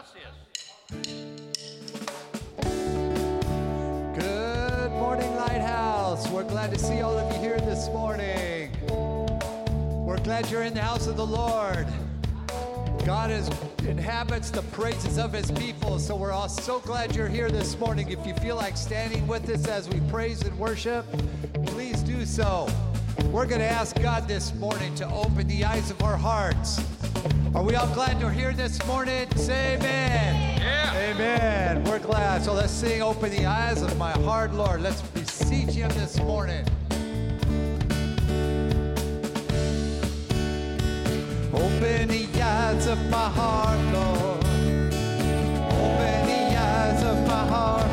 Gracias. Good morning, Lighthouse. We're glad to see all of you here this morning. We're glad you're in the house of the Lord. God is, inhabits the praises of his people. So we're all so glad you're here this morning. If you feel like standing with us as we praise and worship, please do so. We're going to ask God this morning to open the eyes of our hearts are we all glad you're here this morning? Say amen. Yeah. Amen. We're glad. So let's sing, Open the Eyes of My Heart, Lord. Let's beseech Him this morning. Open the eyes of my heart, Lord. Open the eyes of my heart.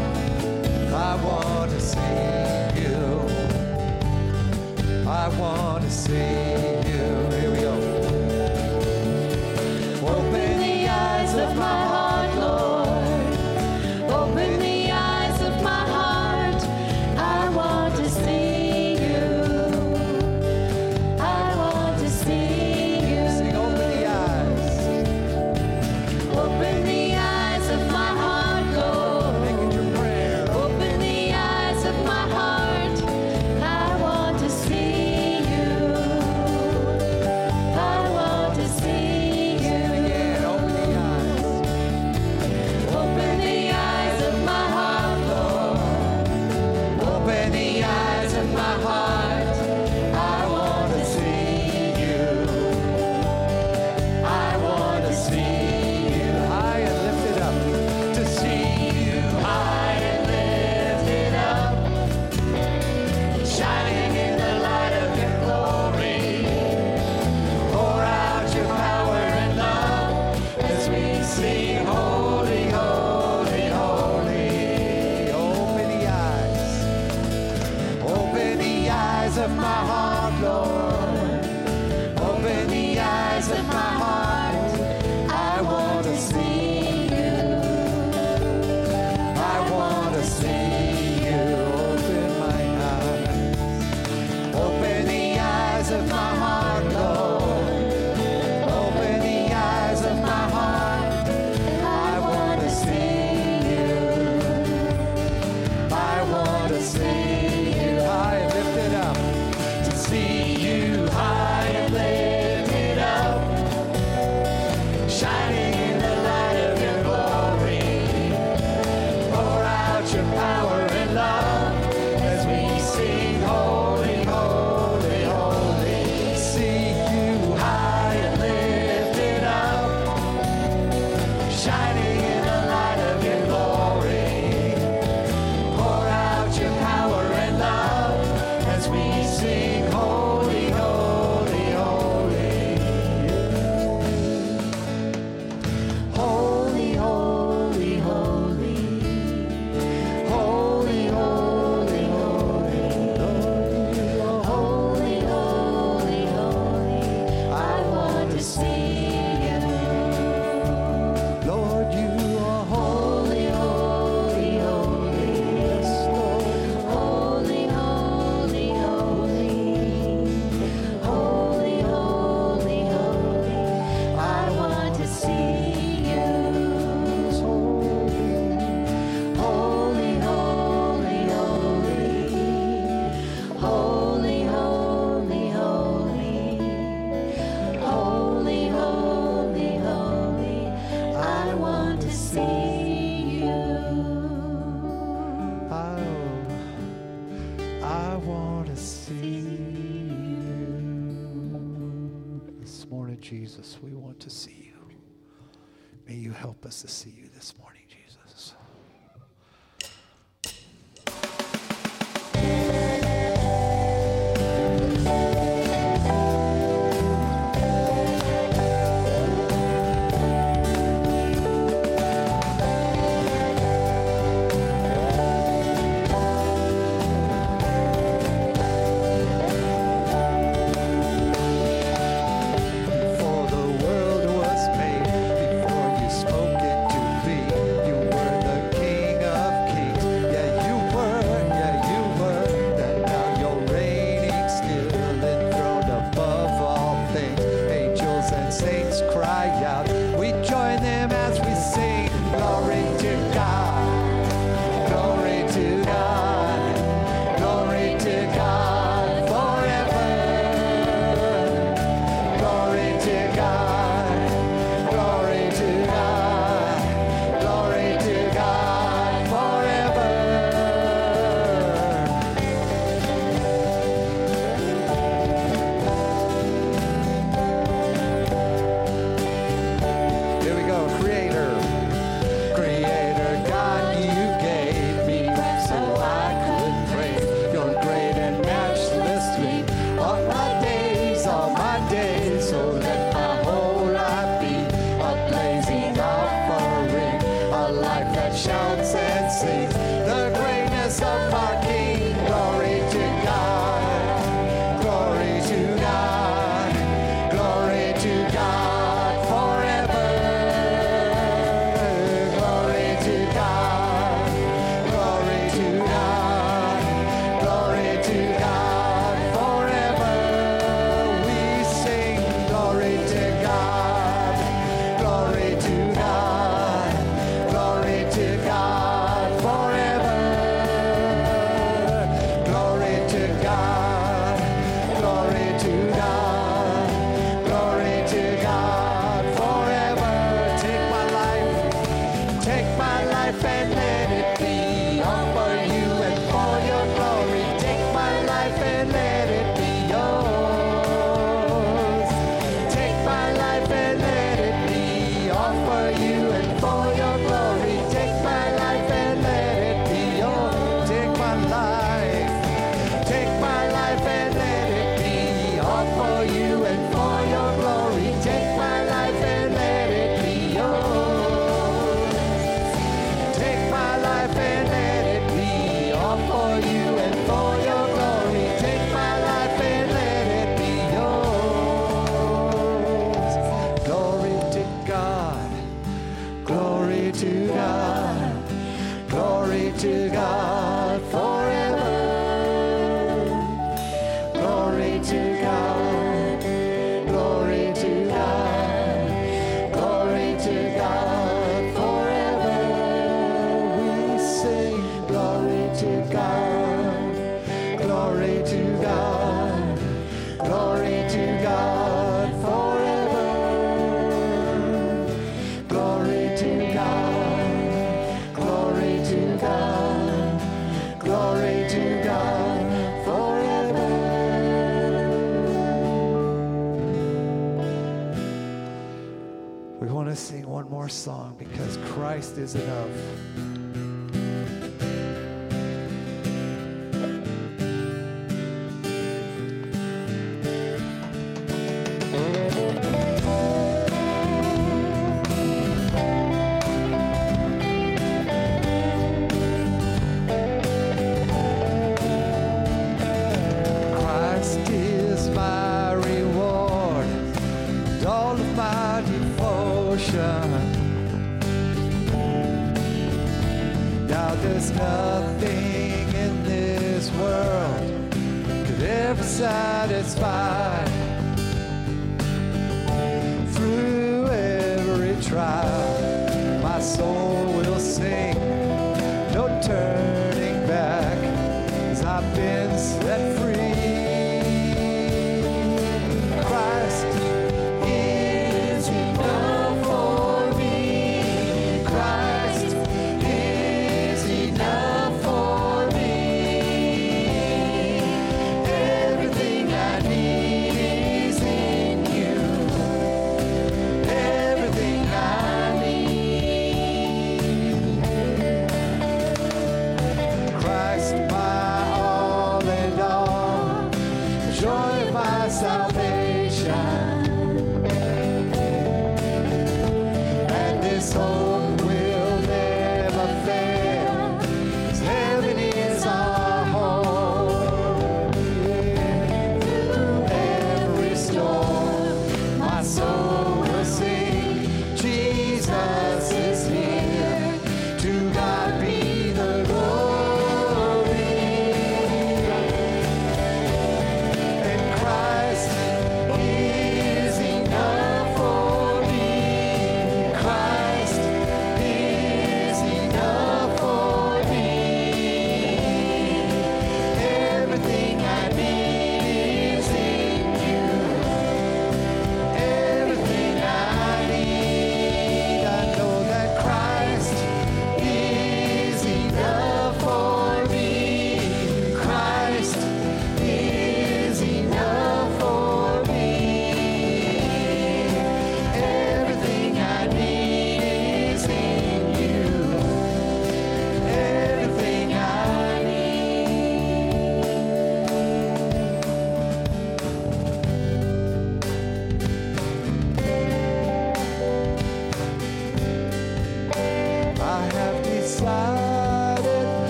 I want to see you. I want to see you. us to see you this morning, Jesus.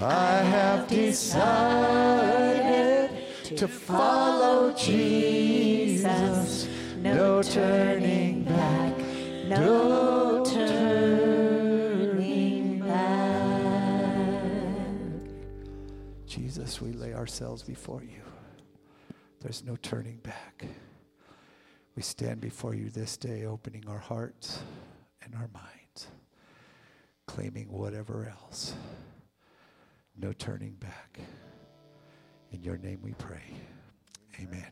I have decided to follow Jesus, no turning back, no turning back. Jesus, we lay ourselves before you. There's no turning back. We stand before you this day, opening our hearts and our minds, claiming whatever else. No turning back. In your name we pray. Amen.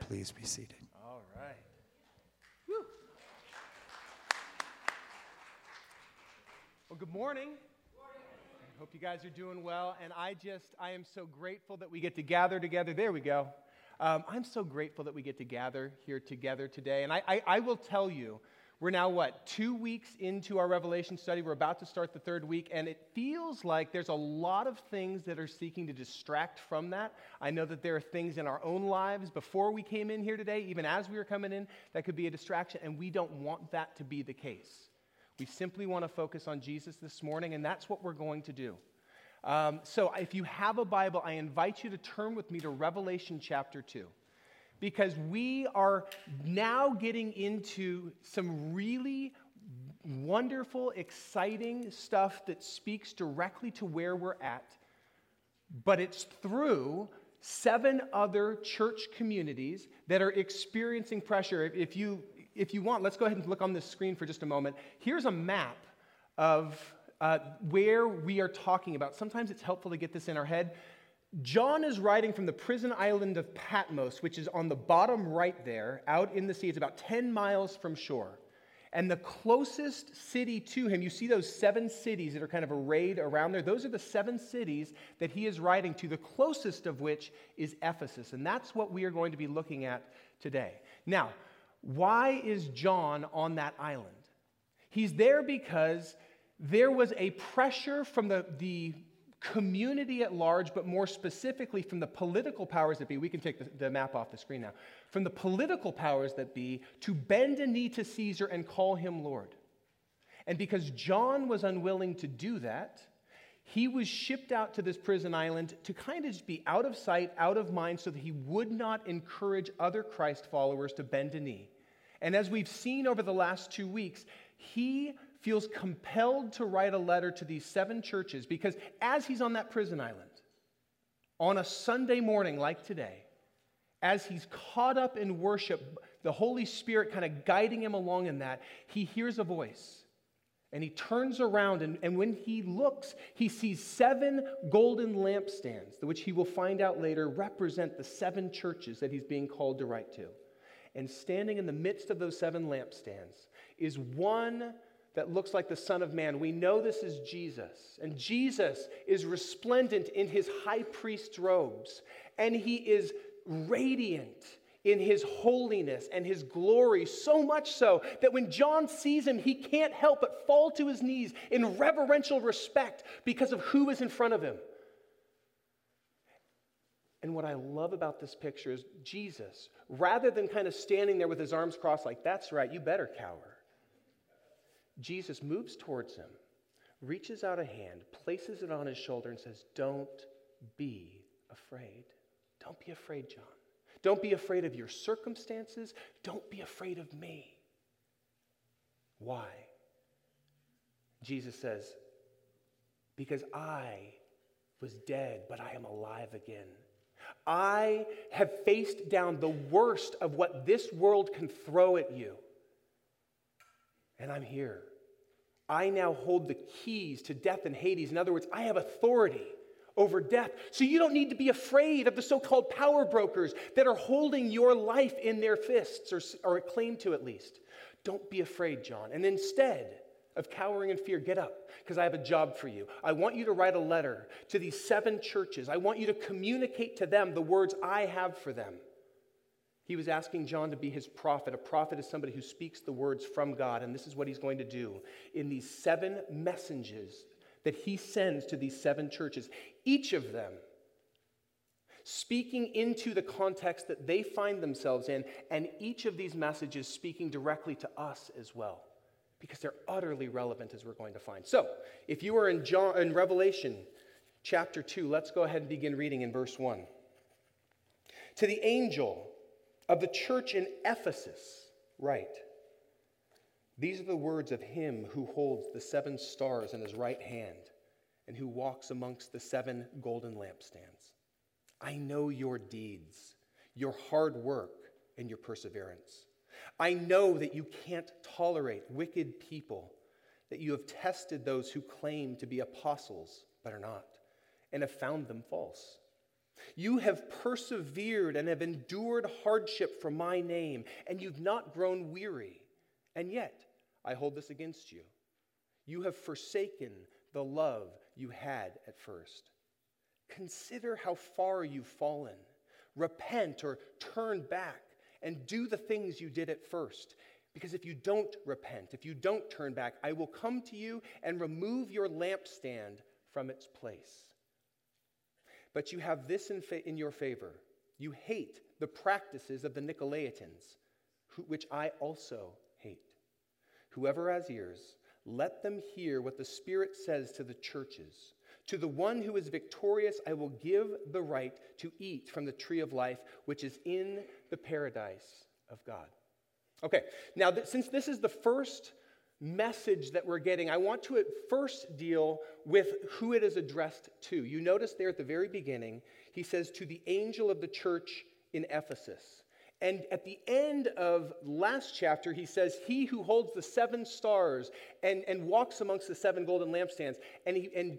Please be seated. All right. Whew. Well, good morning. I hope you guys are doing well. And I just, I am so grateful that we get to gather together. There we go. Um, I'm so grateful that we get to gather here together today. And I, I, I will tell you, we're now, what, two weeks into our Revelation study. We're about to start the third week, and it feels like there's a lot of things that are seeking to distract from that. I know that there are things in our own lives before we came in here today, even as we were coming in, that could be a distraction, and we don't want that to be the case. We simply want to focus on Jesus this morning, and that's what we're going to do. Um, so if you have a Bible, I invite you to turn with me to Revelation chapter 2 because we are now getting into some really wonderful, exciting stuff that speaks directly to where we're at, but it's through seven other church communities that are experiencing pressure. If, you, if you want, let's go ahead and look on this screen for just a moment. Here's a map of uh, where we are talking about. Sometimes it's helpful to get this in our head. John is writing from the prison island of Patmos, which is on the bottom right there, out in the sea. It's about 10 miles from shore. And the closest city to him, you see those seven cities that are kind of arrayed around there. Those are the seven cities that he is writing to, the closest of which is Ephesus. And that's what we are going to be looking at today. Now, why is John on that island? He's there because there was a pressure from the, the community at large, but more specifically from the political powers that be. We can take the, the, map off the screen now. From the political powers that be to bend a knee to Caesar and call him Lord. And because John was unwilling to do that, he was shipped out to this prison island to kind of just be out of sight, out of mind, so that he would not encourage other Christ followers to bend a knee. And as we've seen over the last two weeks, he feels compelled to write a letter to these seven churches because as he's on that prison island, on a Sunday morning like today, as he's caught up in worship, the Holy Spirit kind of guiding him along in that, he hears a voice. And he turns around, and, and when he looks, he sees seven golden lampstands, which he will find out later represent the seven churches that he's being called to write to. And standing in the midst of those seven lampstands is one that looks like the Son of Man. We know this is Jesus. And Jesus is resplendent in his high priest robes, and he is radiant in his holiness and his glory, so much so that when John sees him, he can't help but fall to his knees in reverential respect because of who is in front of him. And what I love about this picture is Jesus, rather than kind of standing there with his arms crossed, like, that's right, you better cower. Jesus moves towards him, reaches out a hand, places it on his shoulder, and says, Don't be afraid. Don't be afraid, John. Don't be afraid of your circumstances. Don't be afraid of me. Why? Jesus says, Because I was dead, but I am alive again. I have faced down the worst of what this world can throw at you. And I'm here. I now hold the keys to death and Hades. In other words, I have authority over death. So you don't need to be afraid of the so called power brokers that are holding your life in their fists, or, or claim to at least. Don't be afraid, John. And instead, of cowering in fear, get up, because I have a job for you. I want you to write a letter to these seven churches. I want you to communicate to them the words I have for them. He was asking John to be his prophet. A prophet is somebody who speaks the words from God, and this is what he's going to do in these seven messages that he sends to these seven churches. Each of them speaking into the context that they find themselves in, and each of these messages speaking directly to us as well because they're utterly relevant as we're going to find. So, if you are in, John, in Revelation chapter 2, let's go ahead and begin reading in verse 1. To the angel of the church in Ephesus, write These are the words of him who holds the seven stars in his right hand and who walks amongst the seven golden lampstands. I know your deeds, your hard work, and your perseverance I know that you can't tolerate wicked people, that you have tested those who claim to be apostles but are not, and have found them false. You have persevered and have endured hardship for my name, and you've not grown weary. And yet, I hold this against you. You have forsaken the love you had at first. Consider how far you've fallen. Repent or turn back and do the things you did at first. Because if you don't repent, if you don't turn back, I will come to you and remove your lampstand from its place. But you have this in, fa- in your favor you hate the practices of the Nicolaitans, who, which I also hate. Whoever has ears, let them hear what the Spirit says to the churches. To the one who is victorious, I will give the right to eat from the tree of life, which is in the paradise of God. Okay, now, th- since this is the first message that we're getting, I want to at first deal with who it is addressed to. You notice there at the very beginning, he says, To the angel of the church in Ephesus. And at the end of last chapter, he says, He who holds the seven stars and, and walks amongst the seven golden lampstands. And, he, and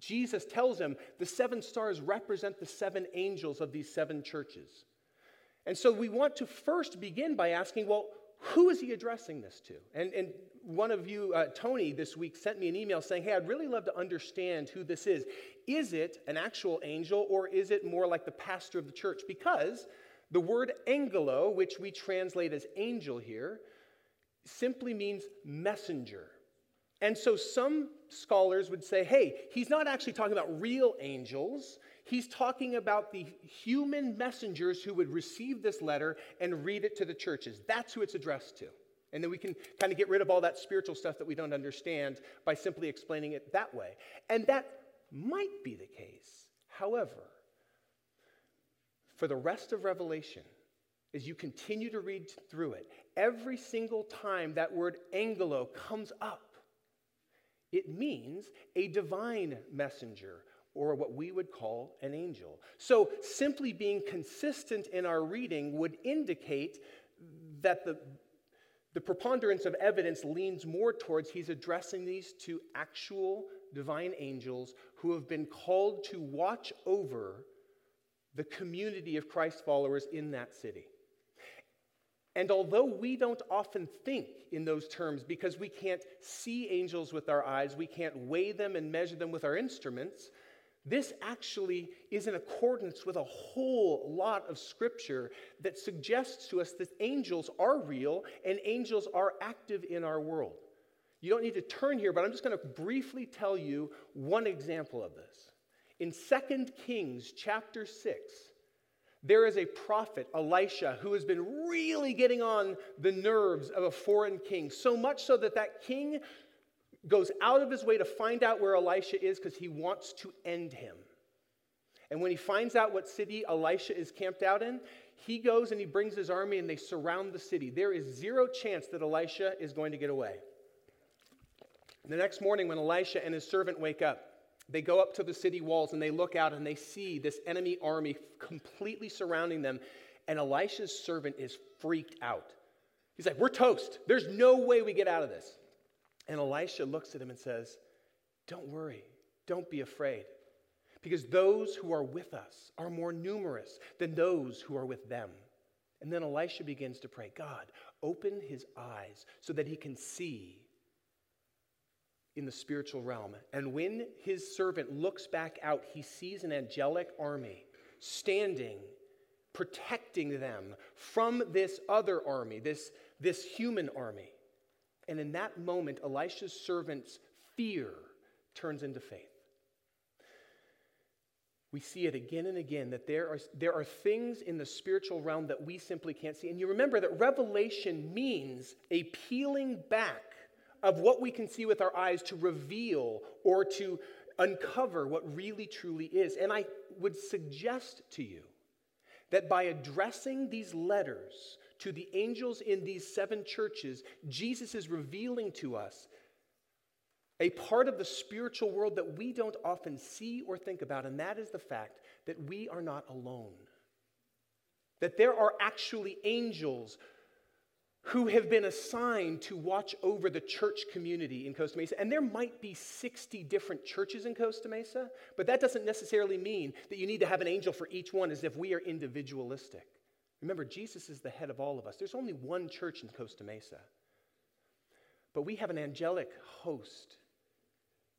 Jesus tells him the seven stars represent the seven angels of these seven churches. And so we want to first begin by asking, well, who is he addressing this to? And, and one of you, uh, Tony, this week sent me an email saying, hey, I'd really love to understand who this is. Is it an actual angel or is it more like the pastor of the church? Because the word angelo, which we translate as angel here, simply means messenger. And so some scholars would say, hey, he's not actually talking about real angels. He's talking about the human messengers who would receive this letter and read it to the churches. That's who it's addressed to. And then we can kind of get rid of all that spiritual stuff that we don't understand by simply explaining it that way. And that might be the case. However, for the rest of Revelation, as you continue to read through it, every single time that word angelo comes up, it means a divine messenger, or what we would call an angel. So, simply being consistent in our reading would indicate that the, the preponderance of evidence leans more towards he's addressing these to actual divine angels who have been called to watch over the community of Christ followers in that city. And although we don't often think in those terms because we can't see angels with our eyes, we can't weigh them and measure them with our instruments, this actually is in accordance with a whole lot of scripture that suggests to us that angels are real and angels are active in our world. You don't need to turn here, but I'm just going to briefly tell you one example of this. In 2 Kings chapter 6, there is a prophet, Elisha, who has been really getting on the nerves of a foreign king, so much so that that king goes out of his way to find out where Elisha is because he wants to end him. And when he finds out what city Elisha is camped out in, he goes and he brings his army and they surround the city. There is zero chance that Elisha is going to get away. The next morning, when Elisha and his servant wake up, they go up to the city walls and they look out and they see this enemy army completely surrounding them. And Elisha's servant is freaked out. He's like, We're toast. There's no way we get out of this. And Elisha looks at him and says, Don't worry. Don't be afraid. Because those who are with us are more numerous than those who are with them. And then Elisha begins to pray God, open his eyes so that he can see in the spiritual realm. And when his servant looks back out, he sees an angelic army standing, protecting them from this other army, this, this human army. And in that moment, Elisha's servant's fear turns into faith. We see it again and again that there are, there are things in the spiritual realm that we simply can't see. And you remember that revelation means a peeling back of what we can see with our eyes to reveal or to uncover what really truly is. And I would suggest to you that by addressing these letters to the angels in these seven churches, Jesus is revealing to us a part of the spiritual world that we don't often see or think about, and that is the fact that we are not alone. That there are actually angels who have been assigned to watch over the church community in Costa Mesa. And there might be 60 different churches in Costa Mesa, but that doesn't necessarily mean that you need to have an angel for each one as if we are individualistic. Remember, Jesus is the head of all of us. There's only one church in Costa Mesa. But we have an angelic host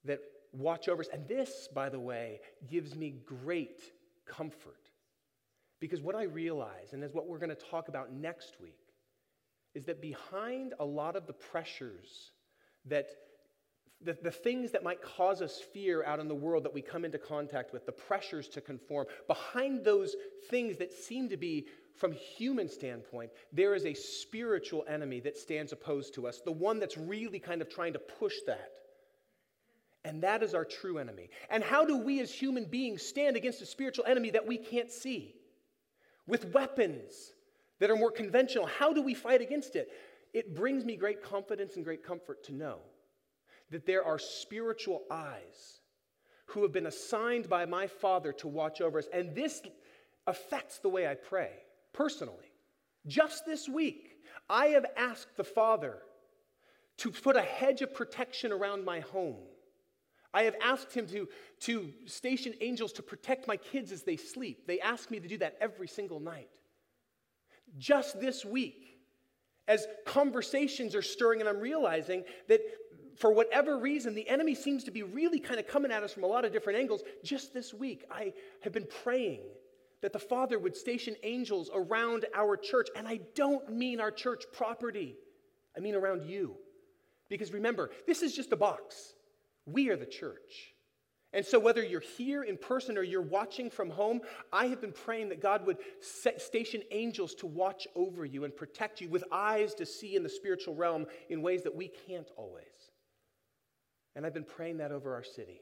that watch over us. And this, by the way, gives me great comfort. Because what I realize, and is what we're going to talk about next week, is that behind a lot of the pressures that the, the things that might cause us fear out in the world that we come into contact with, the pressures to conform, behind those things that seem to be from human standpoint, there is a spiritual enemy that stands opposed to us, the one that's really kind of trying to push that. And that is our true enemy. And how do we as human beings stand against a spiritual enemy that we can't see? With weapons that are more conventional. How do we fight against it? It brings me great confidence and great comfort to know that there are spiritual eyes who have been assigned by my Father to watch over us. And this affects the way I pray personally. Just this week, I have asked the Father to put a hedge of protection around my home I have asked him to, to station angels to protect my kids as they sleep. They ask me to do that every single night. Just this week, as conversations are stirring, and I'm realizing that for whatever reason, the enemy seems to be really kind of coming at us from a lot of different angles. Just this week, I have been praying that the Father would station angels around our church. And I don't mean our church property, I mean around you. Because remember, this is just a box. We are the church. And so, whether you're here in person or you're watching from home, I have been praying that God would station angels to watch over you and protect you with eyes to see in the spiritual realm in ways that we can't always. And I've been praying that over our city.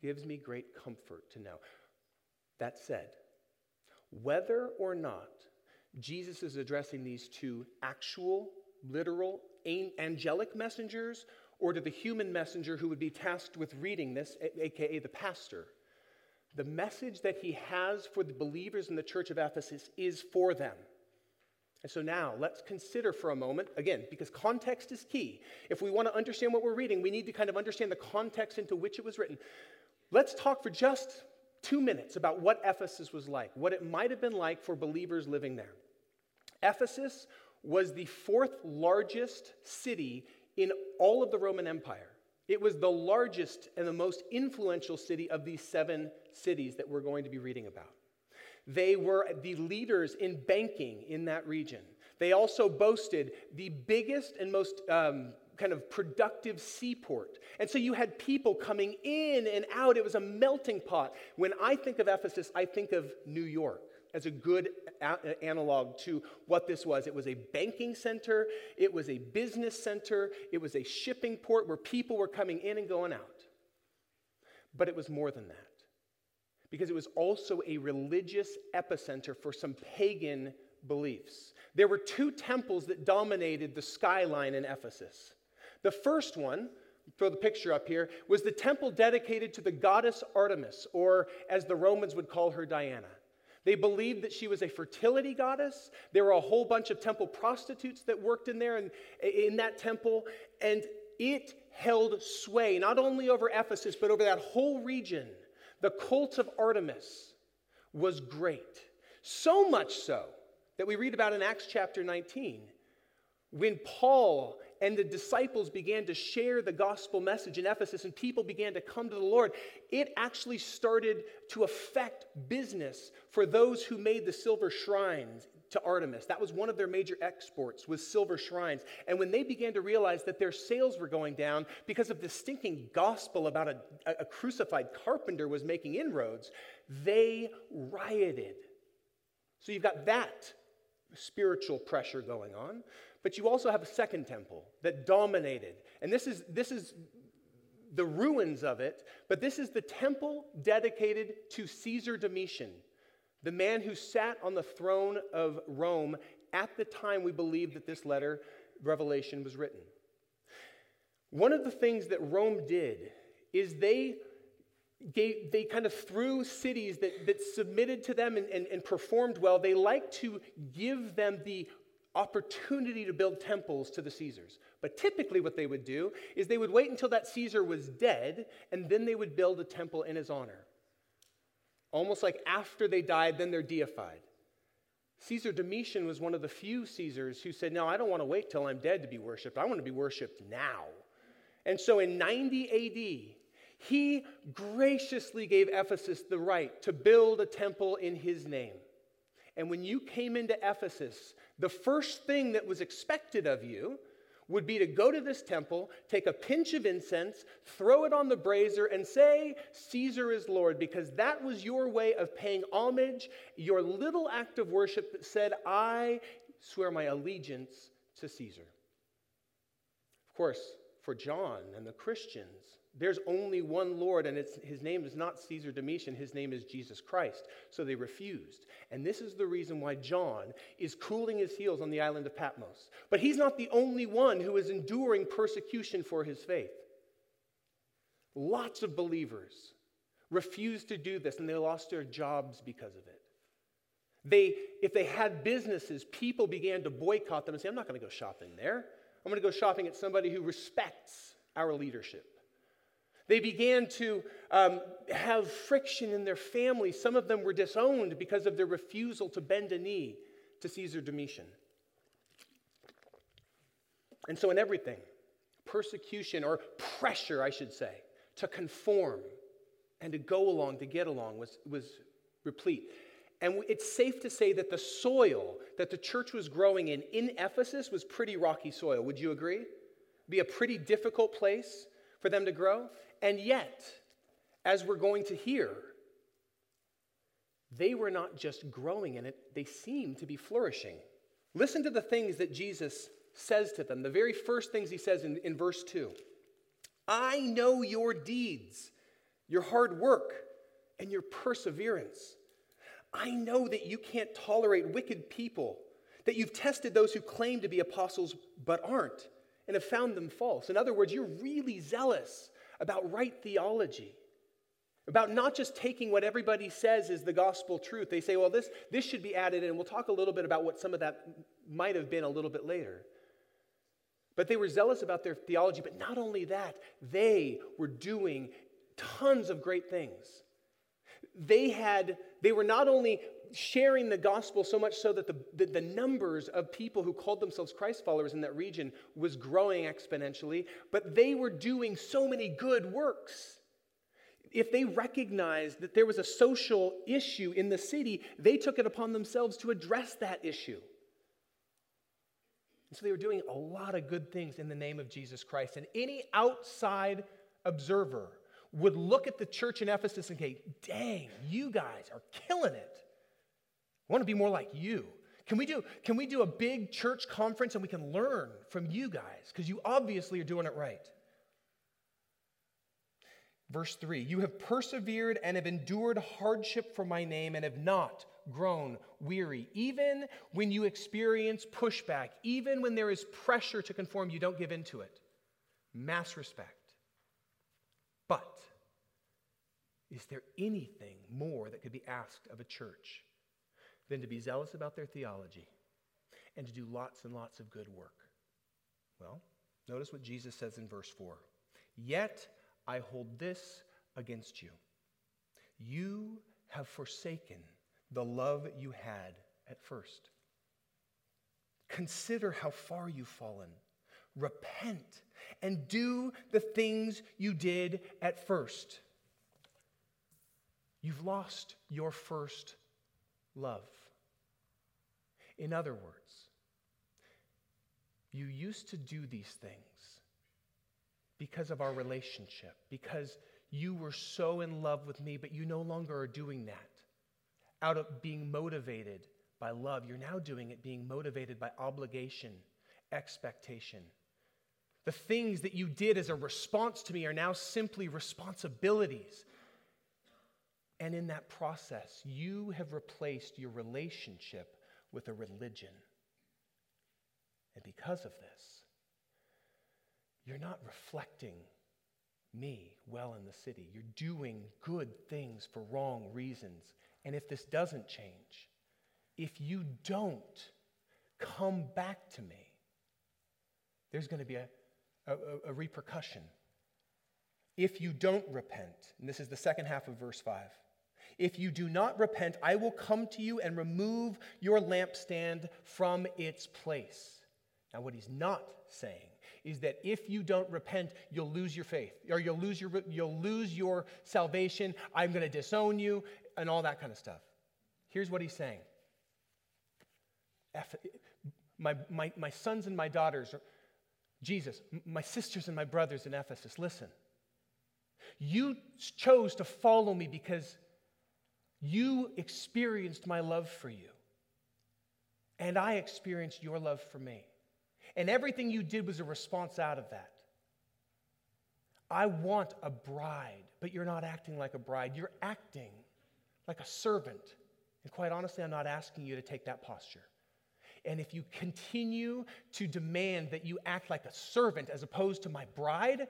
It gives me great comfort to know. That said, whether or not Jesus is addressing these two actual, literal, angelic messengers or to the human messenger who would be tasked with reading this, aka the pastor. The message that he has for the believers in the church of Ephesus is for them. And so now let's consider for a moment, again, because context is key. If we want to understand what we're reading, we need to kind of understand the context into which it was written. Let's talk for just two minutes about what Ephesus was like, what it might have been like for believers living there. Ephesus was the fourth largest city in all of the Roman Empire. It was the largest and the most influential city of these seven cities that we're going to be reading about. They were the leaders in banking in that region. They also boasted the biggest and most um, kind of productive seaport. And so you had people coming in and out. It was a melting pot. When I think of Ephesus, I think of New York as a good analog to what this was. It was a banking center, it was a business center, it was a shipping port where people were coming in and going out. But it was more than that, because it was also a religious epicenter for some pagan beliefs. There were two temples that dominated the skyline in Ephesus. The first one, throw the picture up here, was the temple dedicated to the goddess Artemis, or as the Romans would call her, Diana. They believed that she was a fertility goddess. There were a whole bunch of temple prostitutes that worked in there and in that temple, and it held sway not only over Ephesus, but over that whole region. The cult of Artemis was great. So much so that we read about in Acts chapter 19 when Paul and the disciples began to share the gospel message in Ephesus and people began to come to the Lord, it actually started to affect business for those who made the silver shrines to Artemis. That was one of their major exports was silver shrines. And when they began to realize that their sales were going down because of the stinking gospel about a, a crucified carpenter was making inroads, they rioted. So you've got that spiritual pressure going on, but you also have a second temple that dominated. And this is this is the ruins of it, but this is the temple dedicated to Caesar Domitian the man who sat on the throne of Rome at the time we believe that this letter, Revelation, was written. One of the things that Rome did is they gave, they kind of threw cities that, that submitted to them and, and, and performed well, they like to give them the opportunity to build temples to the Caesars. But typically, what they would do is they would wait until that Caesar was dead, and then they would build a temple in his honor. Almost like after they died, then they're deified. Caesar Domitian was one of the few Caesars who said, No, I don't want to wait till I'm dead to be worshiped. I want to be worshiped now. And so in 90 AD, he graciously gave Ephesus the right to build a temple in his name. And when you came into Ephesus, the first thing that was expected of you would be to go to this temple, take a pinch of incense, throw it on the brazier, and say, Caesar is Lord, because that was your way of paying homage, your little act of worship that said, I swear my allegiance to Caesar. Of course, for John and the Christians, there's only one Lord, and his name is not Caesar Domitian, his name is Jesus Christ. So they refused. And this is the reason why John is cooling his heels on the island of Patmos. But he's not the only one who is enduring persecution for his faith. Lots of believers refused to do this, and they lost their jobs because of it. They, if they had businesses, people began to boycott them and say, I'm not going to go shopping there. I'm going to go shopping at somebody who respects our leadership. They began to um, have friction in their family. Some of them were disowned because of their refusal to bend a knee to Caesar Domitian. And so, in everything, persecution or pressure, I should say, to conform and to go along, to get along, was, was replete. And it's safe to say that the soil that the church was growing in in Ephesus was pretty rocky soil. Would you agree? Be a pretty difficult place for them to grow. And yet, as we're going to hear, they were not just growing in it, they seemed to be flourishing. Listen to the things that Jesus says to them. The very first things he says in, in verse 2 I know your deeds, your hard work, and your perseverance. I know that you can't tolerate wicked people, that you've tested those who claim to be apostles but aren't, and have found them false. In other words, you're really zealous about right theology, about not just taking what everybody says is the gospel truth. They say, well, this, this should be added and We'll talk a little bit about what some of that might have been a little bit later. But they were zealous about their theology. But not only that, they were doing tons of great things. They had, they were not only sharing the gospel so much so that the, the, the, numbers of people who called themselves Christ followers in that region was growing exponentially, but they were doing so many good works. If they recognized that there was a social issue in the city, they took it upon themselves to address that issue. And so they were doing a lot of good things in the name of Jesus Christ. And any outside observer would look at the church in Ephesus and say, dang, you guys are killing it. I want to be more like you. Can we do, can we do a big church conference and we can learn from you guys? Because you obviously are doing it right. Verse 3 You have persevered and have endured hardship for my name and have not grown weary. Even when you experience pushback, even when there is pressure to conform, you don't give in to it. Mass respect. But is there anything more that could be asked of a church? Than to be zealous about their theology and to do lots and lots of good work? Well, notice what Jesus says in verse 4 Yet I hold this against you. You have forsaken the love you had at first. Consider how far you've fallen. repent and do the things you did at first. You've lost your first love. In other words, you used to do these things because of our relationship, because you were so in love with me, but you no longer are doing that out of being motivated by love. You're now doing it being motivated by obligation, expectation. The things that you did as a response to me are now simply responsibilities. And in that process, you have replaced your relationship with a religion. And because of this, you're not reflecting me well in the city. You're doing good things for wrong reasons. And if this doesn't change, if you don't come back to me, there's going to be a, a, a, repercussion. If you don't repent, and this is the second half of verse 5. If you do not repent, I will come to you and remove your lampstand from its place. Now, what he's not saying is that if you don't repent, you'll lose your faith, or you'll lose your, you'll lose your salvation. I'm going to disown you, and all that kind of stuff. Here's what he's saying my, my, my sons and my daughters, Jesus, my sisters and my brothers in Ephesus, listen. You chose to follow me because you experienced my love for you. And I experienced your love for me. And everything you did was a response out of that. I want a bride, but you're not acting like a bride. You're acting like a servant. And quite honestly, I'm not asking you to take that posture. And if you continue to demand that you act like a servant as opposed to my bride,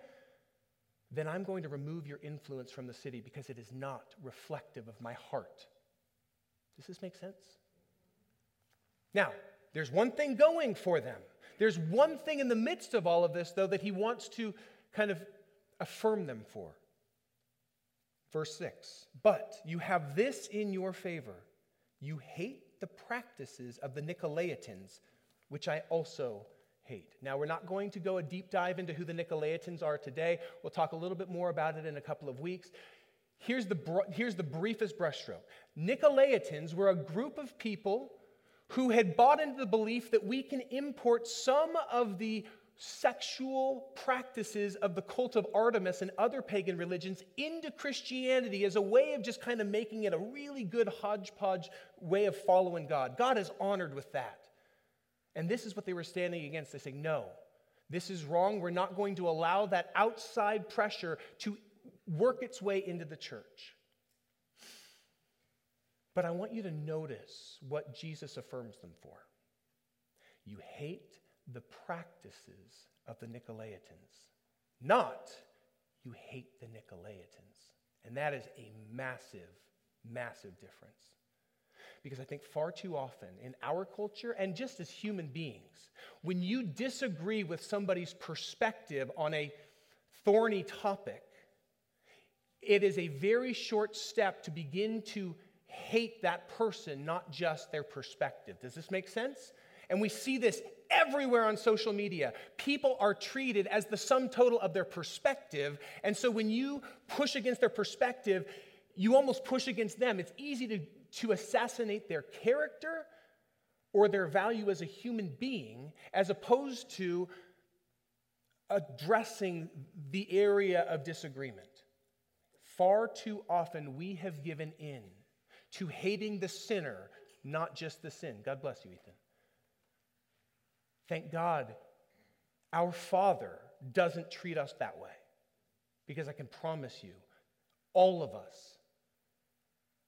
then I'm going to remove your influence from the city because it is not reflective of my heart. Does this make sense? Now, there's one thing going for them. There's one thing in the midst of all of this, though, that he wants to kind of affirm them for. Verse 6 But you have this in your favor you hate the practices of the Nicolaitans, which I also hate. Now, we're not going to go a deep dive into who the Nicolaitans are today. We'll talk a little bit more about it in a couple of weeks. Here's the, here's the briefest brushstroke Nicolaitans were a group of people who had bought into the belief that we can import some of the sexual practices of the cult of Artemis and other pagan religions into Christianity as a way of just kind of making it a really good hodgepodge way of following God. God is honored with that. And this is what they were standing against. They say, no, this is wrong. We're not going to allow that outside pressure to work its way into the church. But I want you to notice what Jesus affirms them for. You hate the practices of the Nicolaitans, not you hate the Nicolaitans. And that is a massive, massive difference. Because I think far too often in our culture and just as human beings, when you disagree with somebody's perspective on a thorny topic, it is a very short step to begin to hate that person, not just their perspective. Does this make sense? And we see this everywhere on social media. People are treated as the sum total of their perspective. And so when you push against their perspective, you almost push against them. It's easy to, to assassinate their character or their value as a human being as opposed to addressing the area of disagreement. Far too often we have given in to hating the sinner, not just the sin. God bless you, Ethan. Thank God our Father doesn't treat us that way. Because I can promise you, all of us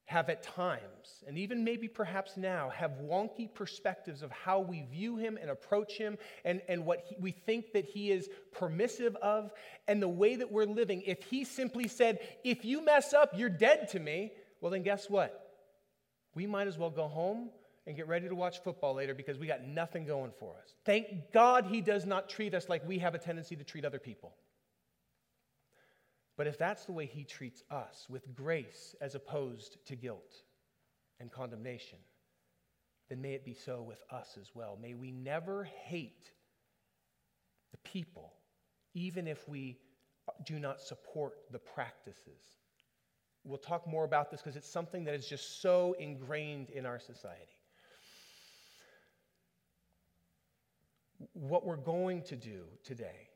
have at times, and even maybe perhaps now, have wonky perspectives of how we view him and approach him and, and what he, we think that he is permissive of and the way that we're living. If he simply said, If you mess up, you're dead to me, well, then guess what? We might as well go home and get ready to watch football later because we got nothing going for us. Thank God he does not treat us like we have a tendency to treat other people. But if that's the way he treats us, with grace as opposed to guilt and condemnation, then may it be so with us as well. May we never hate the people, even if we do not support the practices. We'll talk more about this because it's something that is just so ingrained in our society. What we're going to do today,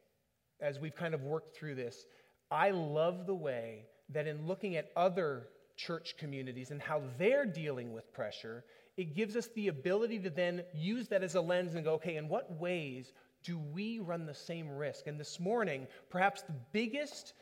as we've kind of worked through this, I love the way that in looking at other church communities and how they're dealing with pressure, it gives us the ability to then use that as a lens and go, okay, in what ways do we run the same risk? And this morning, perhaps the biggest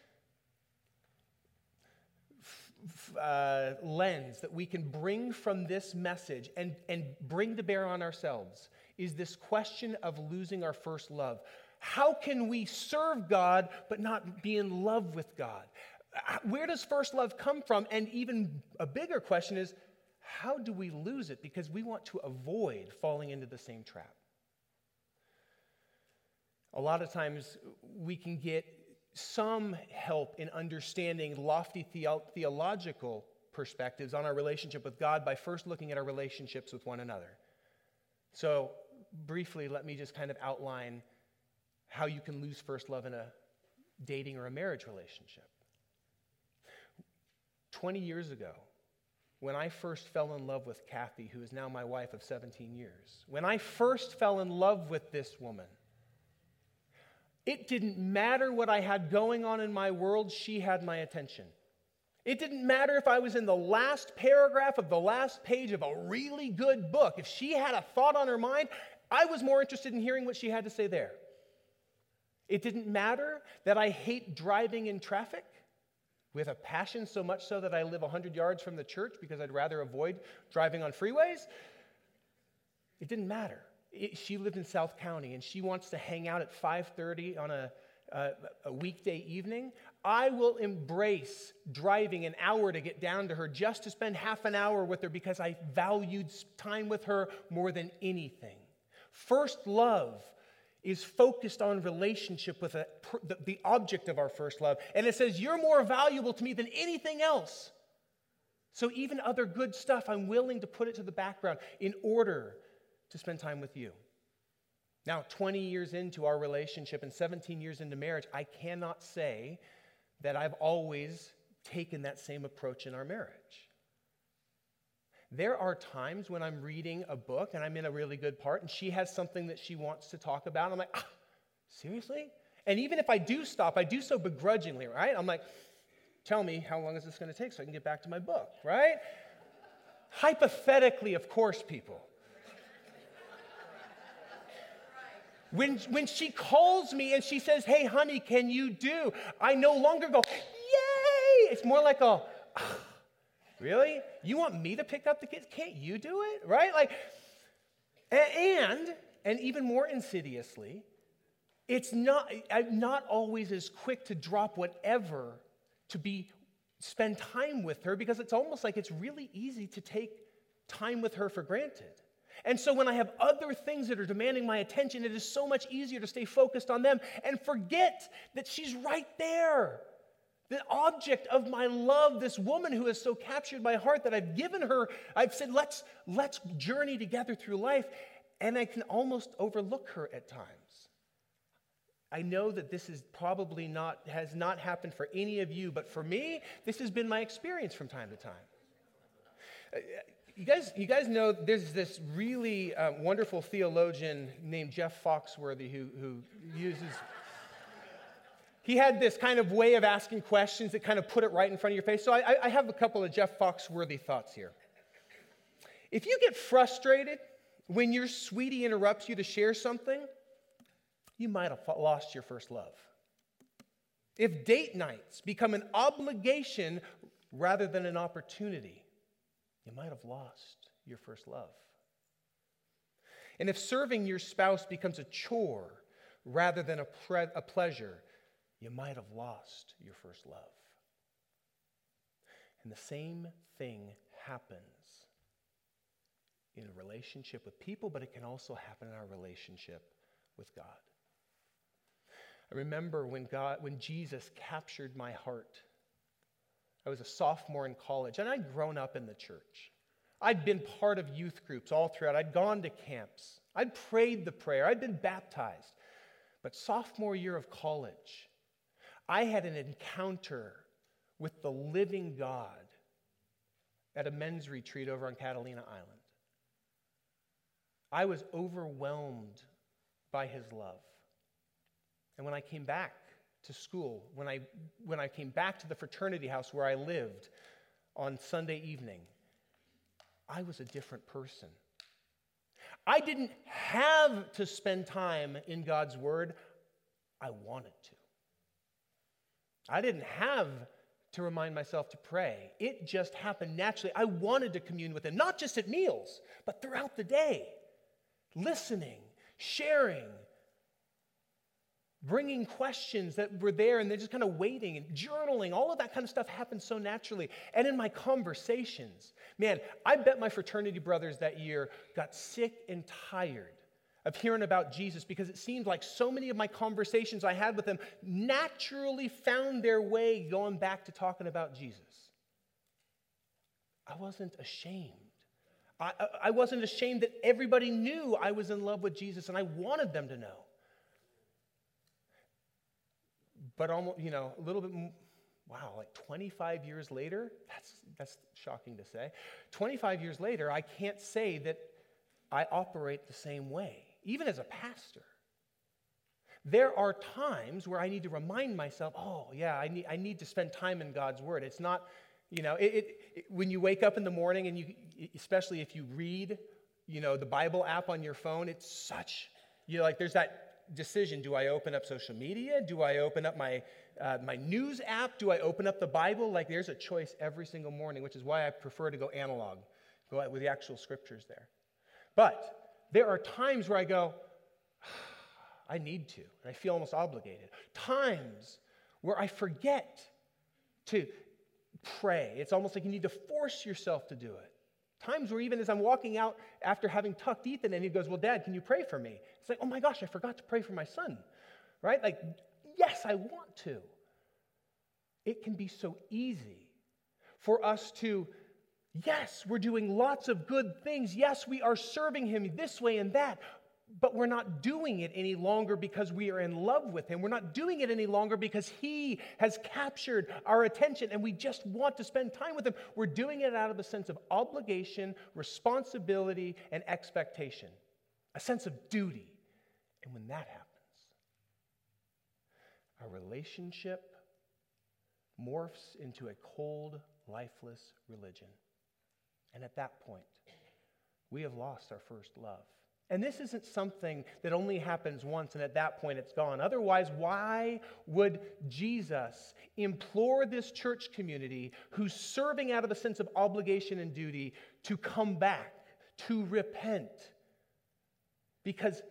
uh, lens that we can bring from this message and, and bring to bear on ourselves is this question of losing our first love. How can we serve God but not be in love with God? Uh, where does first love come from? And even a bigger question is how do we lose it? Because we want to avoid falling into the same trap. A lot of times we can get some help in understanding lofty theo- theological perspectives on our relationship with God by first looking at our relationships with one another. So, briefly, let me just kind of outline how you can lose first love in a dating or a marriage relationship. 20 years ago, when I first fell in love with Kathy, who is now my wife of 17 years, when I first fell in love with this woman, it didn't matter what I had going on in my world, she had my attention. It didn't matter if I was in the last paragraph of the last page of a really good book. If she had a thought on her mind, I was more interested in hearing what she had to say there. It didn't matter that I hate driving in traffic with a passion so much so that I live 100 yards from the church because I'd rather avoid driving on freeways. It didn't matter it, she lived in South County and she wants to hang out at 5:30 on a, a, a weekday evening, I will embrace driving an hour to get down to her just to spend half an hour with her because I valued time with her more than anything. First love is focused on relationship with a, the, object of our first love. And it says, You're more valuable to me than anything else. So even other good stuff, I'm willing to put it to the background in order to spend time with you. Now, 20 years into our relationship and 17 years into marriage, I cannot say that I've always taken that same approach in our marriage. There are times when I'm reading a book and I'm in a really good part, and she has something that she wants to talk about. I'm like, ah, seriously? And even if I do stop, I do so begrudgingly, right? I'm like, tell me how long is this going to take so I can get back to my book, right? Hypothetically, of course, people. When, when she calls me and she says, Hey, honey, can you do? I no longer go, Yay! It's more like a, Really? You want me to pick up the kids? Can't you do it? Right? Like, and, and even more insidiously, it's not, I'm not always as quick to drop whatever to be spend time with her because it's almost like it's really easy to take time with her for granted. And so when I have other things that are demanding my attention, it is so much easier to stay focused on them and forget that she's right there. The object of my love, this woman who has so captured my heart that I've given her, I've said, let's, let's journey together through life. And I can almost overlook her at times. I know that this is probably not, has not happened for any of you, but for me, this has been my experience from time to time. You guys, you guys know there's this really uh, wonderful theologian named Jeff Foxworthy who, who uses. He had this kind of way of asking questions that kind of put it right in front of your face. So I, I have a couple of Jeff Foxworthy thoughts here. If you get frustrated when your sweetie interrupts you to share something, you might have lost your first love. If date nights become an obligation rather than an opportunity, you might have lost your first love. And if serving your spouse becomes a chore rather than a, pre- a pleasure, you might have lost your first love. And the same thing happens in a relationship with people, but it can also happen in our relationship with God. I remember when God, when Jesus captured my heart I was a sophomore in college, and I'd grown up in the church. I'd been part of youth groups all throughout. I'd gone to camps. I'd prayed the prayer. I'd been baptized. But sophomore year of college, I had an encounter with the living God at a men's retreat over on Catalina Island. I was overwhelmed by his love. And when I came back to school, when I, when I came back to the fraternity house where I lived on Sunday evening, I was a different person. I didn't have to spend time in God's Word, I wanted to. I didn't have to remind myself to pray. It just happened naturally. I wanted to commune with Him, not just at meals, but throughout the day, listening, sharing, bringing questions that were there and they're just kind of waiting and journaling. All of that kind of stuff happened so naturally. And in my conversations, man, I bet my fraternity brothers that year got sick and tired of hearing about Jesus because it seemed like so many of my conversations I had with them naturally found their way going back to talking about Jesus. I wasn't ashamed. I, I, wasn't ashamed that everybody knew I was in love with Jesus and I wanted them to know. But almost, you know, a little bit, wow, like 25 years later, that's, that's shocking to say. 25 years later, I can't say that I operate the same way, even as a pastor. There are times where I need to remind myself, oh, yeah, I need, I need to spend time in God's Word. It's not, you know, it, it, it, when you wake up in the morning and you, especially if you read, you know, the Bible app on your phone, it's such, you know, like there's that decision. Do I open up social media? Do I open up my, uh, my news app? Do I open up the Bible? Like there's a choice every single morning, which is why I prefer to go analog, go with the actual scriptures there. But there are times where I go, I need to, and I feel almost obligated. Times where I forget to pray. It's almost like you need to force yourself to do it. Times where even as I'm walking out after having tucked Ethan and he goes, Well, Dad, can you pray for me? It's like, Oh my gosh, I forgot to pray for my son. Right? Like, yes, I want to. It can be so easy for us to, yes, we're doing lots of good things. Yes, we are serving him this way and that but we're not doing it any longer because we are in love with him. We're not doing it any longer because he has captured our attention and we just want to spend time with him. We're doing it out of a sense of obligation, responsibility, and expectation, a sense of duty. And when that happens, our relationship morphs into a cold, lifeless religion. And at that point, we have lost our first love. And this isn't something that only happens once and at that point it's gone. Otherwise, why would Jesus implore this church community who's serving out of a sense of obligation and duty to come back, to repent? Because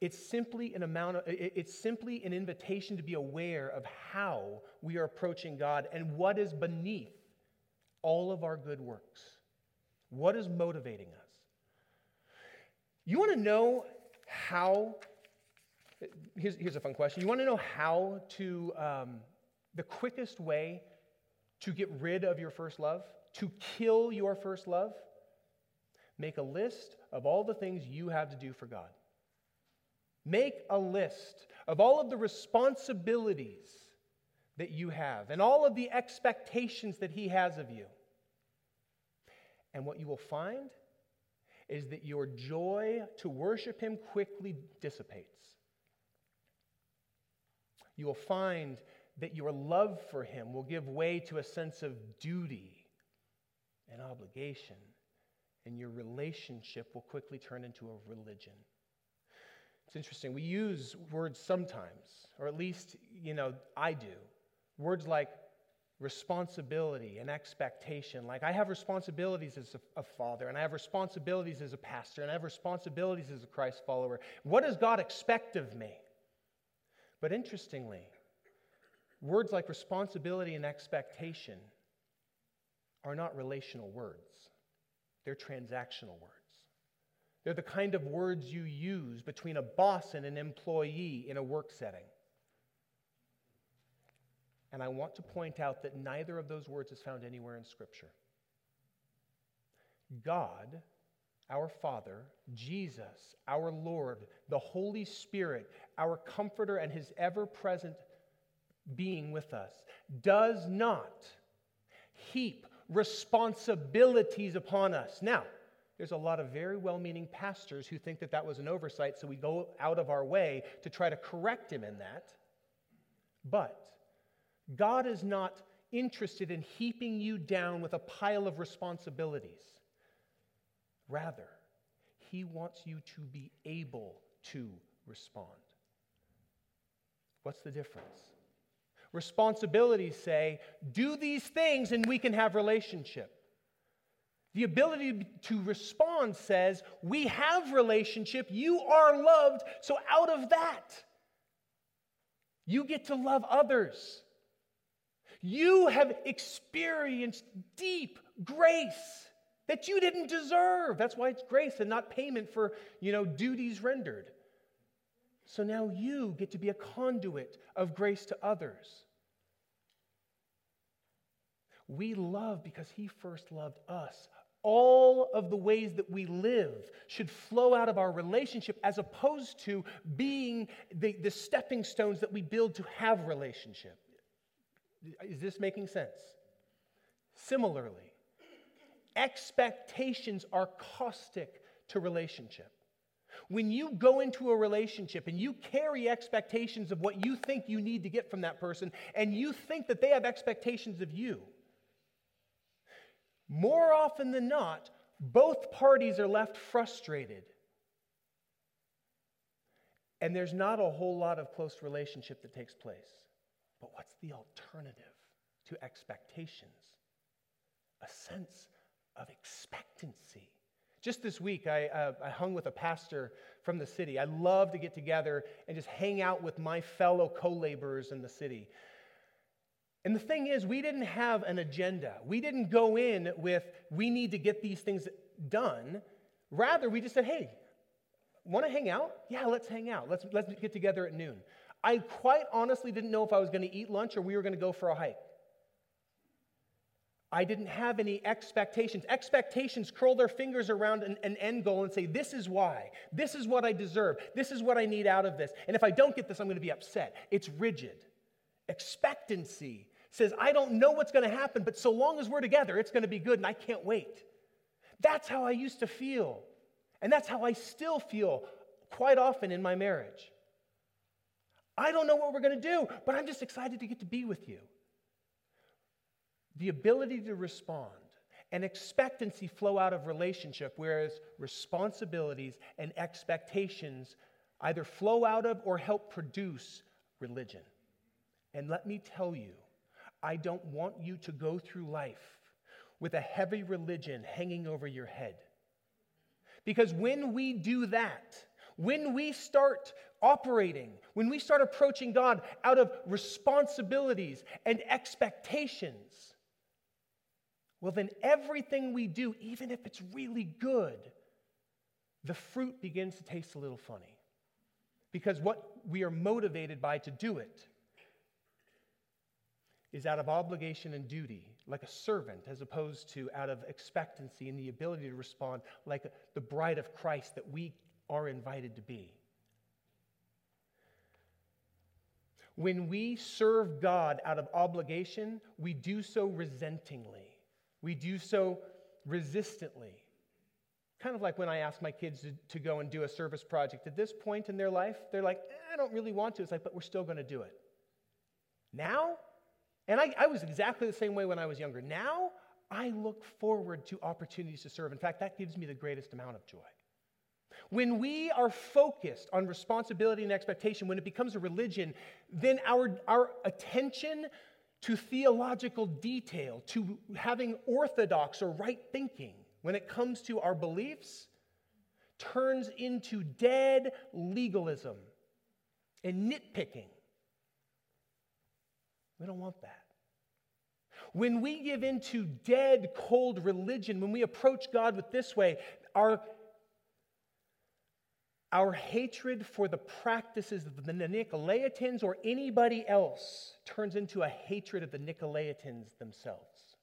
it's simply an amount of, it's simply an invitation to be aware of how we are approaching God and what is beneath all of our good works. What is motivating us? You want to know how? Here's, here's a fun question. You want to know how to, um, the quickest way to get rid of your first love, to kill your first love? Make a list of all the things you have to do for God. Make a list of all of the responsibilities that you have and all of the expectations that He has of you. And what you will find is that your joy to worship Him quickly dissipates. You will find that your love for Him will give way to a sense of duty and obligation, and your relationship will quickly turn into a religion. It's interesting. We use words sometimes, or at least, you know, I do. Words like responsibility and expectation. Like, I have responsibilities as a, a, father, and I have responsibilities as a pastor, and I have responsibilities as a Christ follower. What does God expect of me? But interestingly, words like responsibility and expectation are not relational words, they're transactional words. They're the kind of words you use between a boss and an employee in a work setting. And I want to point out that neither of those words is found anywhere in Scripture. God, our Father, Jesus, our Lord, the Holy Spirit, our Comforter, and His ever present being with us, does not heap responsibilities upon us. Now, there's a lot of very well meaning pastors who think that that was an oversight, so we go out of our way to try to correct him in that. But God is not interested in heaping you down with a pile of responsibilities. Rather, He wants you to be able to respond. What's the difference? Responsibilities say, do these things and we can have relationship. The ability to respond says, we have relationship, you are loved, so out of that, you get to love others. You have experienced deep grace that you didn't deserve. That's why it's grace and not payment for, you know, duties rendered. So now you get to be a conduit of grace to others. We love because he first loved us. All of the ways that we live should flow out of our relationship as opposed to being the, the stepping stones that we build to have relationship. Is this making sense? Similarly, expectations are caustic to relationship. When you go into a relationship and you carry expectations of what you think you need to get from that person, and you think that they have expectations of you, more often than not, both parties are left frustrated. And there's not a whole lot of close relationship that takes place. But what's the alternative to expectations? A sense of expectancy. Just this week, I, uh, I hung with a pastor from the city. I love to get together and just hang out with my fellow co laborers in the city. And the thing is, we didn't have an agenda. We didn't go in with, we need to get these things done. Rather, we just said, hey, want to hang out? Yeah, let's hang out. Let's, let's get together at noon. I quite honestly didn't know if I was going to eat lunch or we were going to go for a hike. I didn't have any expectations. Expectations curl their fingers around an, an, end goal and say, This is why. This is what I deserve. This is what I need out of this. And if I don't get this, I'm going to be upset. It's rigid. Expectancy says, I don't know what's going to happen, but so long as we're together, it's going to be good and I can't wait. That's how I used to feel. And that's how I still feel quite often in my marriage. I don't know what we're going to do, but I'm just excited to get to be with you. The ability to respond and expectancy flow out of relationship, whereas responsibilities and expectations either flow out of or help produce religion. And let me tell you, I don't want you to go through life with a heavy religion hanging over your head. Because when we do that, when we start operating, when we start approaching God out of responsibilities and expectations, well, then everything we do, even if it's really good, the fruit begins to taste a little funny. Because what we are motivated by to do it is out of obligation and duty, like a servant, as opposed to out of expectancy and the ability to respond like the bride of Christ that we are invited to be. When we serve God out of obligation, we do so resentingly. We do so resistantly. Kind of like when I ask my kids to, to go and do a service project. At this point in their life, they're like, eh, I don't really want to. It's like, but we're still going to do it. Now, and I, I was exactly the same way when I was younger. Now, I look forward to opportunities to serve. In fact, that gives me the greatest amount of joy. When we are focused on responsibility and expectation, when it becomes a religion, then our, our attention to theological detail, to having orthodox or right thinking when it comes to our beliefs, turns into dead legalism and nitpicking. We don't want that. When we give into dead, cold religion, when we approach God with this way, our our hatred for the practices of the Nicolaitans or anybody else turns into a hatred of the Nicolaitans themselves.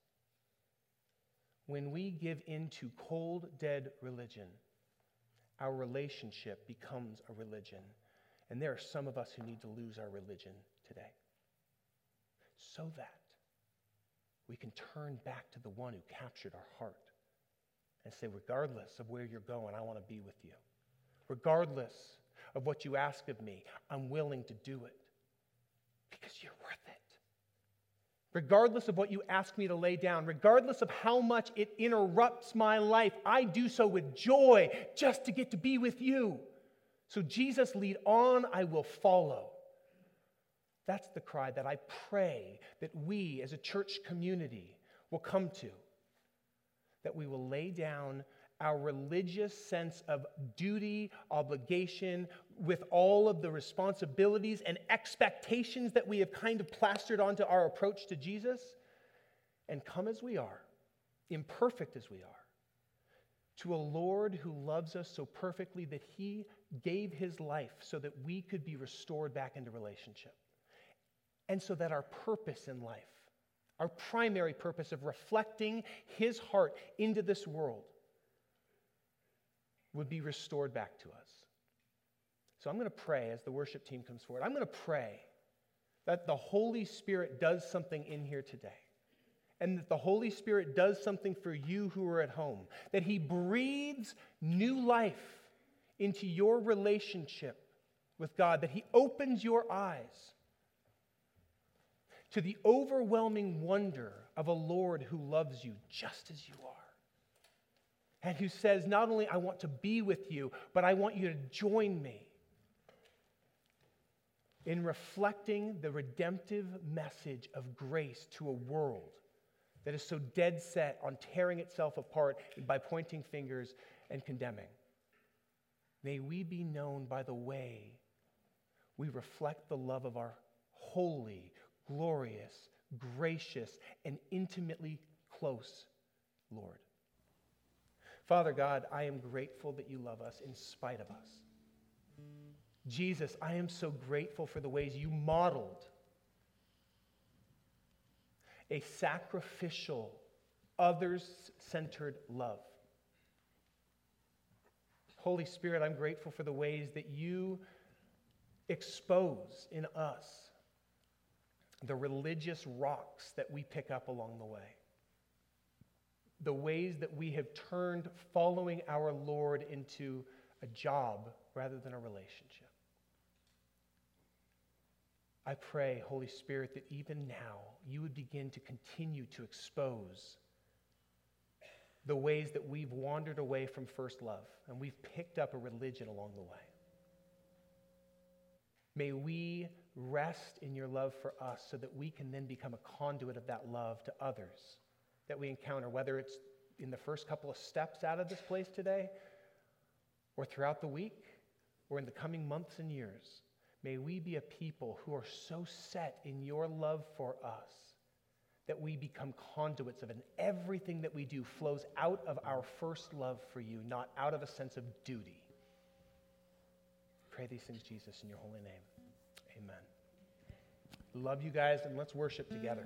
when we give in to cold, dead religion, our relationship becomes a religion. And there are some of us who need to lose our religion today so that we can turn back to the one who captured our heart and say, regardless of where you're going, I want to be with you. Regardless of what you ask of me, I'm willing to do it because you're worth it. Regardless of what you ask me to lay down, regardless of how much it interrupts my life, I do so with joy just to get to be with you. So, Jesus, lead on, I will follow. That's the cry that I pray that we as a church community will come to. That we will lay down our religious sense of duty, obligation, with all of the responsibilities and expectations that we have kind of plastered onto our approach to Jesus, and come as we are, imperfect as we are, to a Lord who loves us so perfectly that he gave his life so that we could be restored back into relationship. And so that our purpose in life, our primary purpose of reflecting his heart into this world, would be restored back to us. So I'm going to pray as the worship team comes forward. I'm going to pray that the Holy Spirit does something in here today. And that the Holy Spirit does something for you who are at home. That He breathes new life into your relationship with God. That He opens your eyes to the overwhelming wonder of a Lord who loves you just as you are and who says, Not only I want to be with you, but I want you to join me in reflecting the redemptive message of grace to a world that is so dead set on tearing itself apart by pointing fingers and condemning. May we be known by the way we reflect the love of our holy, glorious, gracious, and intimately close Lord. Father God, I am grateful that you love us in spite of us. Jesus, I am so grateful for the ways you modeled a sacrificial, others centered love. Holy Spirit, I'm grateful for the ways that you expose in us the religious rocks that we pick up along the way the ways that we have turned following our Lord into a job rather than a relationship. I pray, Holy Spirit, that even now you would begin to continue to expose the ways that we've wandered away from first love and we've picked up a religion along the way. May we rest in your love for us so that we can then become a conduit of that love to others that we encounter, whether it's in the first couple of steps out of this place today, or throughout the week, or in the coming months and years. May we be a people who are so set in your love for us that we become conduits of it. Everything that we do flows out of our first love for you, not out of a sense of duty. Pray these things, Jesus, in your holy name. Amen. Love you guys, and let's worship together.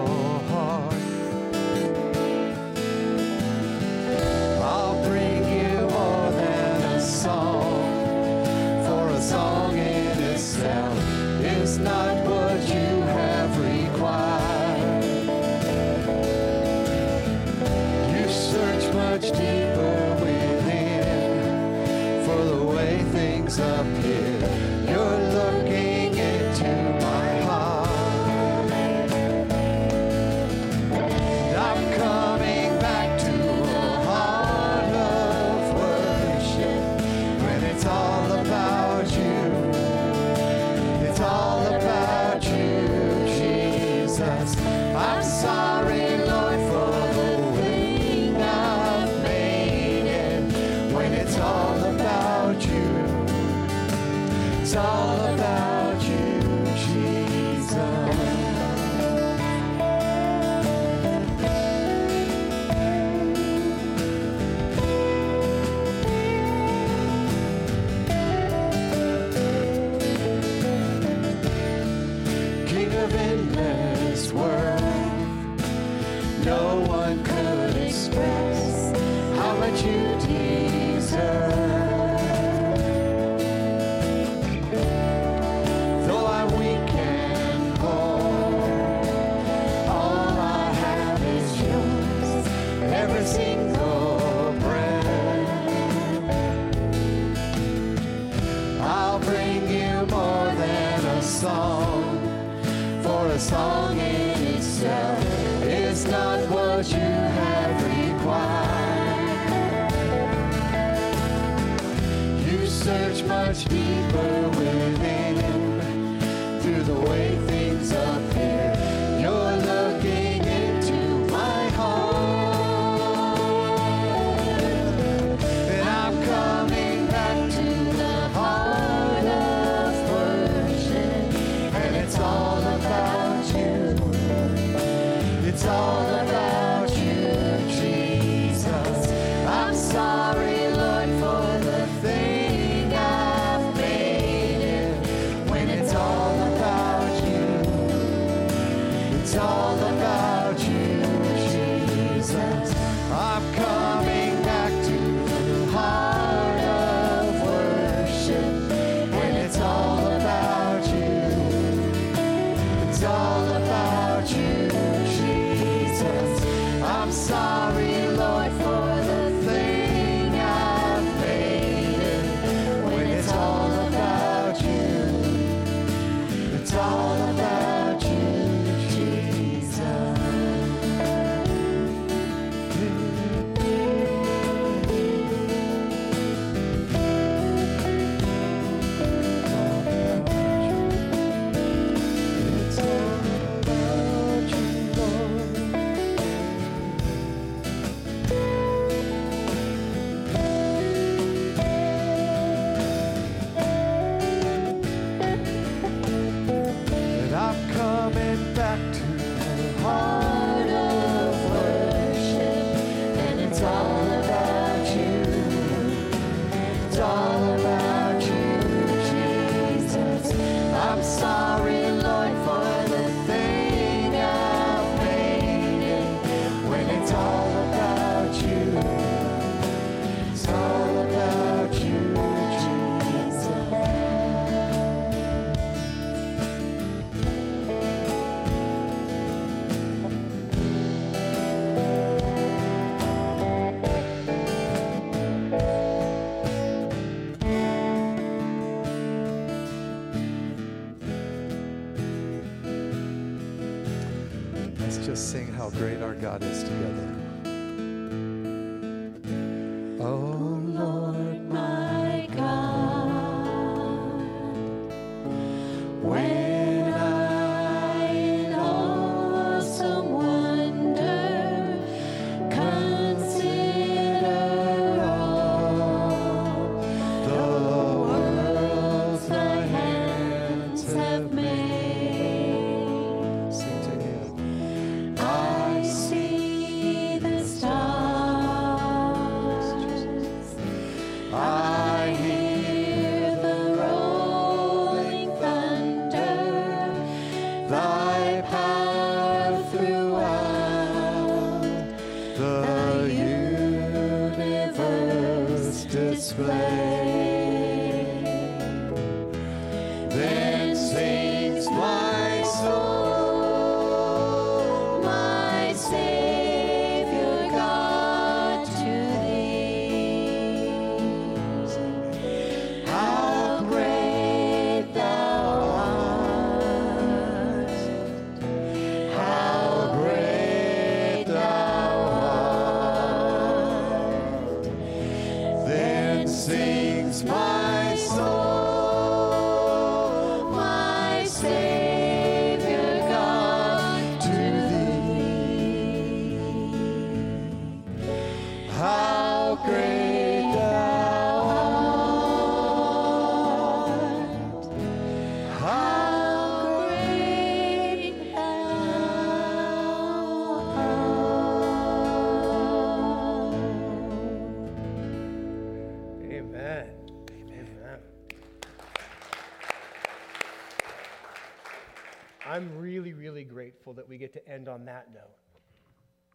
When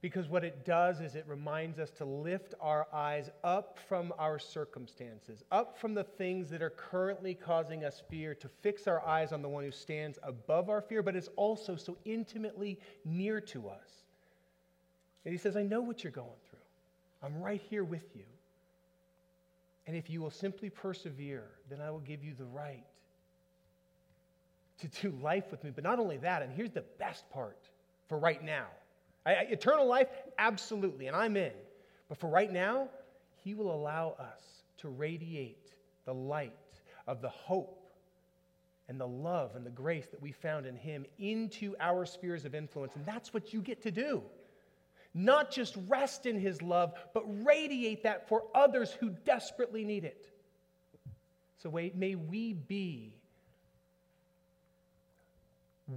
Because what it does is it reminds us to lift our eyes up from our circumstances, up from the things that are currently causing us fear, to fix our eyes on the one who stands above our fear, but is also so intimately near to us. And he says, I know what you're going through. I'm right here with you. And if you will simply persevere, then I will give you the right to do life with me. But not only that, and here's the best part for right now I, I, eternal life, absolutely, and I'm in. But for right now, He will allow us to radiate the light of the hope and the love and the grace that we found in Him into our spheres of influence. And that's what you get to do. Not just rest in His love, but radiate that for others who desperately need it. So may we be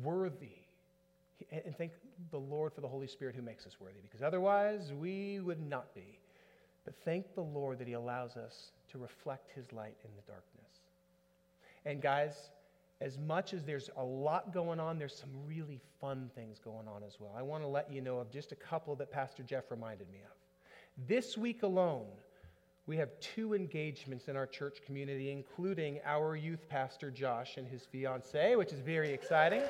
worthy. And thank the Lord for the Holy Spirit who makes us worthy, because otherwise we would not be. But thank the Lord that He allows us to reflect His light in the darkness. And guys, as much as there's a lot going on, there's some really fun things going on as well. I want to let you know of just a couple that Pastor Jeff reminded me of. This week alone, we have two engagements in our church community, including our youth pastor Josh and his fiancee, which is very exciting.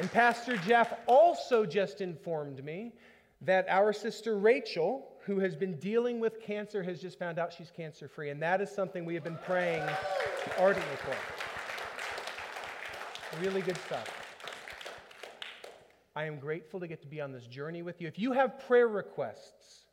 And Pastor Jeff also just informed me that our sister Rachel, who has been dealing with cancer, has just found out she's cancer free. And that is something we have been praying ardently for. Really good stuff. I am grateful to get to be on this journey with you. If you have prayer requests,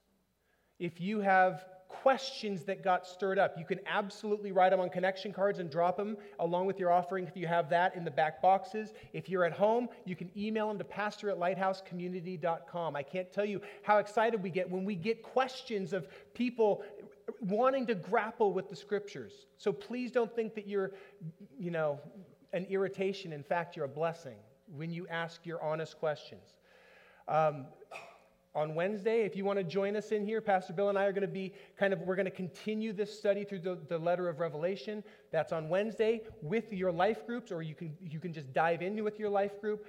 if you have questions that got stirred up, you can absolutely write them on connection cards and drop them along with your offering if you have that in the back boxes. If you're at home, you can email them to pastor at lighthousecommunity.com. I can't tell you how excited we get when we get questions of people wanting to grapple with the scriptures. So please don't think that you're, you know, an irritation. In fact, you're a blessing when you ask your honest questions. Um, on Wednesday, if you want to join us in here, Pastor Bill and I are going to be kind of, we're going to continue this study through the, the letter of Revelation. That's on Wednesday with your life groups, or you can, you can just dive into with your life group.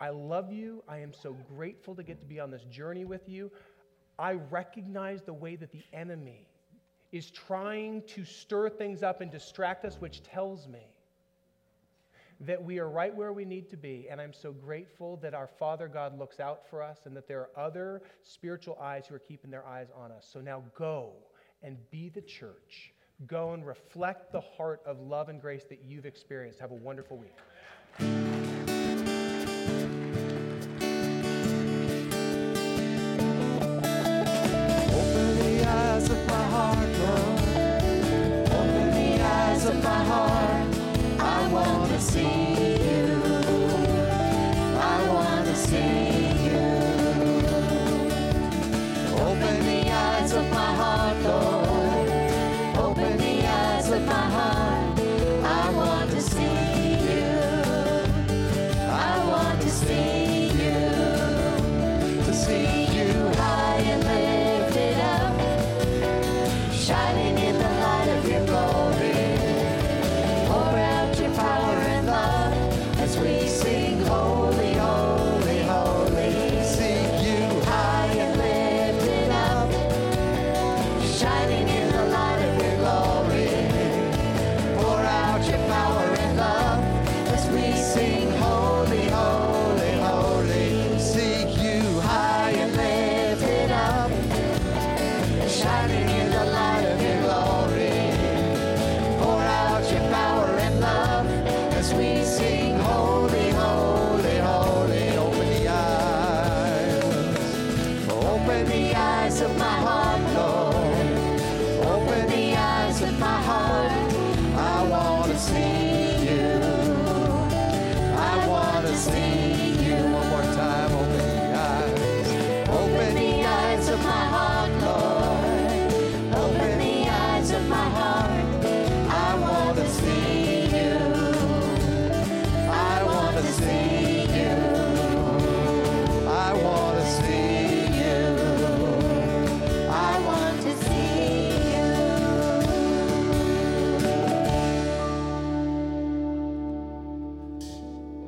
I love you. I am so grateful to get to be on this journey with you. I recognize the way that the enemy is trying to stir things up and distract us, which tells me that we are right where we need to be. And I'm so grateful that our Father God looks out for us and that there are other spiritual eyes who are keeping their eyes on us. So now go and be the church. Go and reflect the heart of love and grace that you've experienced. Have a wonderful week. of my heart see.